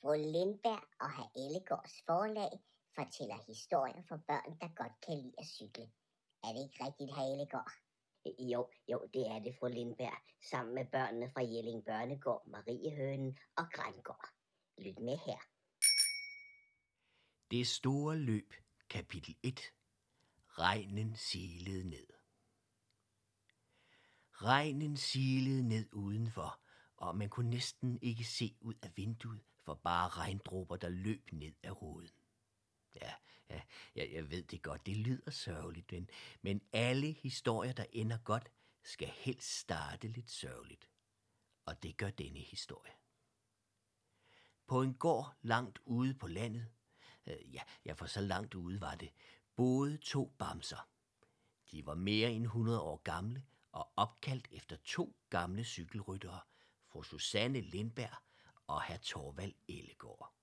Fru Lindberg og herr Ellegårds forlag fortæller historier for børn, der godt kan lide at cykle. Er det ikke rigtigt, herr Ellegård? Jo, jo, det er det, fru Lindberg, sammen med børnene fra Jelling Børnegård, Mariehønen og Grængård. Lyt med her. Det store løb, kapitel 1. Regnen silede ned. Regnen silede ned udenfor, og man kunne næsten ikke se ud af vinduet for bare regndråber, der løb ned af ruden. Ja, ja, jeg, jeg ved det godt, det lyder sørgeligt, men, men alle historier, der ender godt, skal helst starte lidt sørgeligt. Og det gør denne historie. På en gård langt ude på landet, øh, ja, ja, for så langt ude var det, boede to bamser. De var mere end 100 år gamle og opkaldt efter to gamle cykelryttere, fru Susanne Lindberg og herr Torvald Ellegård.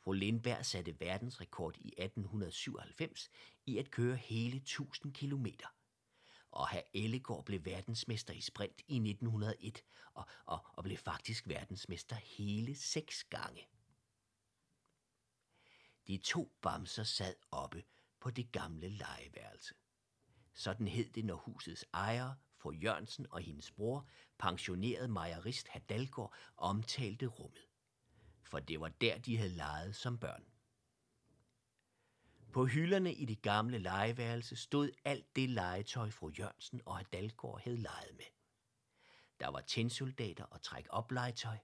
Fru Lindberg satte verdensrekord i 1897 i at køre hele 1000 km. Og herr Ellegård blev verdensmester i sprint i 1901 og, og, og blev faktisk verdensmester hele seks gange. De to bamser sad oppe på det gamle legeværelse. Sådan hed det, når husets ejer, fru Jørgensen og hendes bror, pensioneret mejerist Hadalgaard, omtalte rummet. For det var der, de havde leget som børn. På hylderne i det gamle legeværelse stod alt det legetøj, fru Jørgensen og Hadalgaard havde leget med. Der var tændsoldater og træk op legetøj.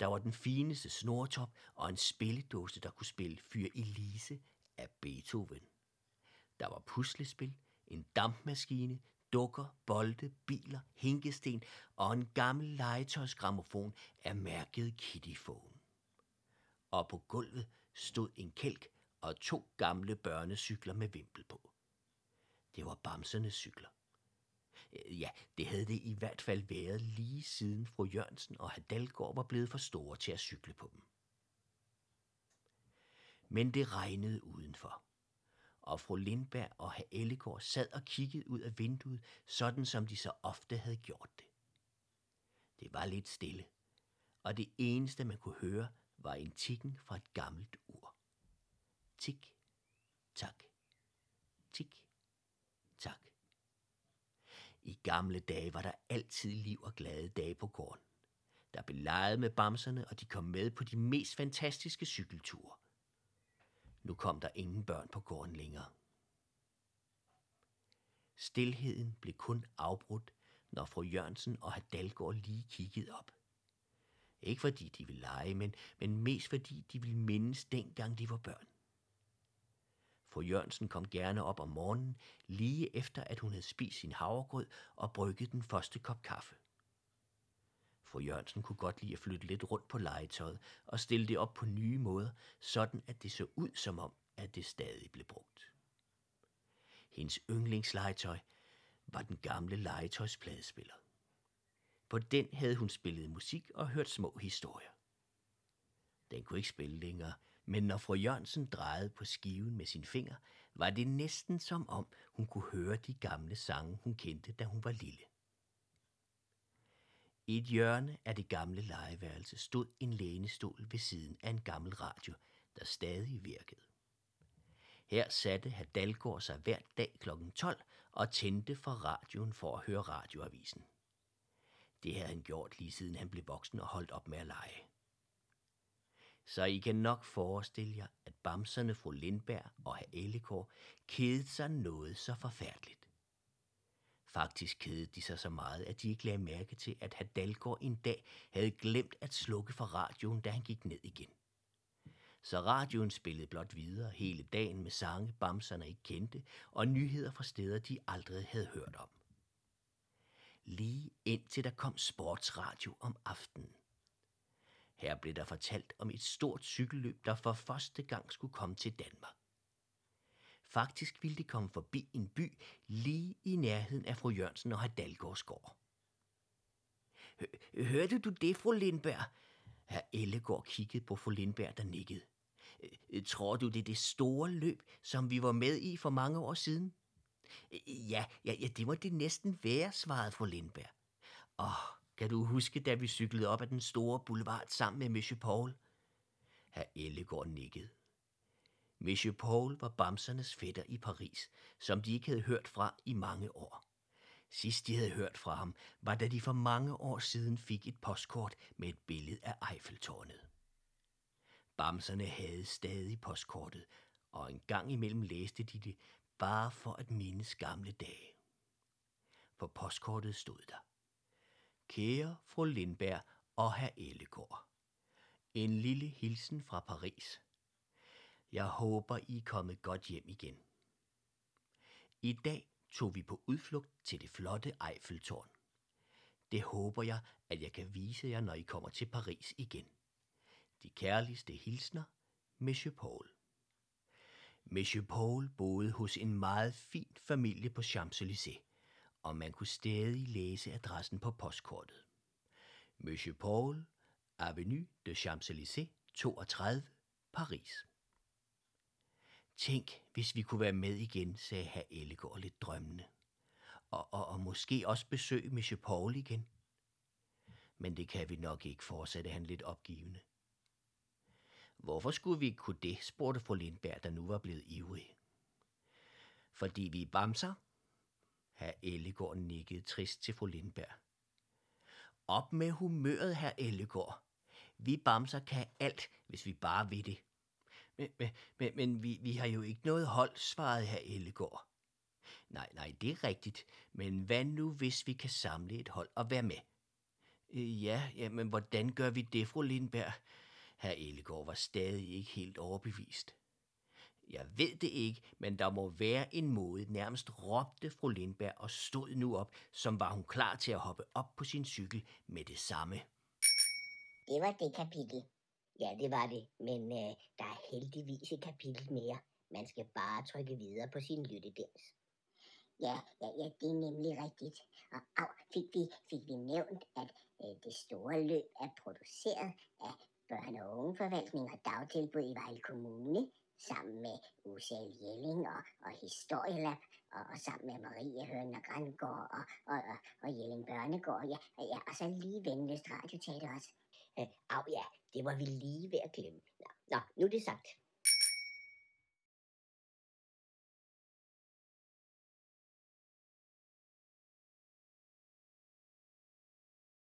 Der var den fineste snortop og en spilledåse, der kunne spille Fyr Elise af Beethoven. Der var puslespil, en dampmaskine, dukker, bolde, biler, hinkesten og en gammel legetøjsgramofon af mærket Kittyphone. Og på gulvet stod en kælk og to gamle børnecykler med vimpel på. Det var bamsernes cykler. Øh, ja, det havde det i hvert fald været lige siden fru Jørgensen og Hadalgaard var blevet for store til at cykle på dem. Men det regnede udenfor og fru Lindberg og herr Ellegård sad og kiggede ud af vinduet, sådan som de så ofte havde gjort det. Det var lidt stille, og det eneste, man kunne høre, var en tikken fra et gammelt ur. Tik, tak, tik, tak. I gamle dage var der altid liv og glade dage på gården. Der blev leget med bamserne, og de kom med på de mest fantastiske cykelture. Nu kom der ingen børn på gården længere. Stilheden blev kun afbrudt, når fru Jørgensen og herr Dalgaard lige kiggede op. Ikke fordi de ville lege, men, men mest fordi de ville mindes dengang de var børn. Fru Jørgensen kom gerne op om morgenen, lige efter at hun havde spist sin havregrød og brygget den første kop kaffe. Fru Jørgensen kunne godt lide at flytte lidt rundt på legetøjet og stille det op på nye måder, sådan at det så ud som om, at det stadig blev brugt. Hendes yndlingslegetøj var den gamle legetøjspladespiller. På den havde hun spillet musik og hørt små historier. Den kunne ikke spille længere, men når fru Jørgensen drejede på skiven med sin finger, var det næsten som om, hun kunne høre de gamle sange, hun kendte, da hun var lille. I et hjørne af det gamle legeværelse stod en lænestol ved siden af en gammel radio, der stadig virkede. Her satte herr Dalgaard sig hver dag kl. 12 og tændte for radioen for at høre radioavisen. Det havde han gjort lige siden han blev voksen og holdt op med at lege. Så I kan nok forestille jer, at bamserne fru Lindberg og herr Ellekår kedede sig noget så forfærdeligt. Faktisk kedede de sig så meget, at de ikke lagde mærke til, at Hadalgaard en dag havde glemt at slukke for radioen, da han gik ned igen. Så radioen spillede blot videre hele dagen med sange, bamserne ikke kendte, og nyheder fra steder, de aldrig havde hørt om. Lige indtil der kom sportsradio om aftenen. Her blev der fortalt om et stort cykelløb, der for første gang skulle komme til Danmark. Faktisk ville de komme forbi en by lige i nærheden af fru Jørgensen og Hadalgårds gård. Hørte du det, fru Lindberg? Herr Ellegård kiggede på fru Lindberg, der nikkede. Tror du, det er det store løb, som vi var med i for mange år siden? Ja, ja, ja det må det næsten være, svarede fru Lindberg. Åh, kan du huske, da vi cyklede op ad den store boulevard sammen med Monsieur Paul? Herr Ellegård nikkede. Monsieur Paul var bamsernes fætter i Paris, som de ikke havde hørt fra i mange år. Sidst de havde hørt fra ham, var da de for mange år siden fik et postkort med et billede af Eiffeltårnet. Bamserne havde stadig postkortet, og en gang imellem læste de det bare for at mindes gamle dage. På postkortet stod der. Kære fru Lindberg og herr Ellegård. En lille hilsen fra Paris. Jeg håber, I er kommet godt hjem igen. I dag tog vi på udflugt til det flotte Eiffeltårn. Det håber jeg, at jeg kan vise jer, når I kommer til Paris igen. De kærligste hilsner, Monsieur Paul. Monsieur Paul boede hos en meget fin familie på Champs-Élysées, og man kunne stadig læse adressen på postkortet. Monsieur Paul, Avenue de Champs-Élysées, 32, Paris. Tænk, hvis vi kunne være med igen, sagde herr Ellegaard lidt drømmende. Og, og, og måske også besøge Monsieur Paul igen. Men det kan vi nok ikke, fortsatte han lidt opgivende. Hvorfor skulle vi ikke kunne det, spurgte fru Lindberg, der nu var blevet ivrig. Fordi vi er bamser? Herr Ellegård nikkede trist til fru Lindberg. Op med humøret, herr Ellegård. Vi bamser kan alt, hvis vi bare vil det. Men, men, men, men vi, vi har jo ikke noget hold, svarede herr Ellegård. Nej, nej, det er rigtigt. Men hvad nu, hvis vi kan samle et hold og være med? Øh, ja, ja, men hvordan gør vi det, fru Lindberg? Herr Ellegård var stadig ikke helt overbevist. Jeg ved det ikke, men der må være en måde, nærmest råbte fru Lindberg og stod nu op, som var hun klar til at hoppe op på sin cykel med det samme. Det var det kapitel. Ja, det var det, men øh, der er heldigvis et kapitel mere. Man skal bare trykke videre på sin lyttedans. Ja, ja, ja, det er nemlig rigtigt. Og au, fik vi, fik vi nævnt, at øh, det store løb er produceret af børne- og ungeforvaltning og dagtilbud i Vejle Kommune, sammen med Usal Jelling og, og Historielab, og, og sammen med Marie Høn og Grandgård og, og, og, og Jelling Børnegård, ja, ja, og så lige Venløst Radioteater også. Øh, au ja, det var vi lige ved at glemme. Nå, nå nu er det sagt.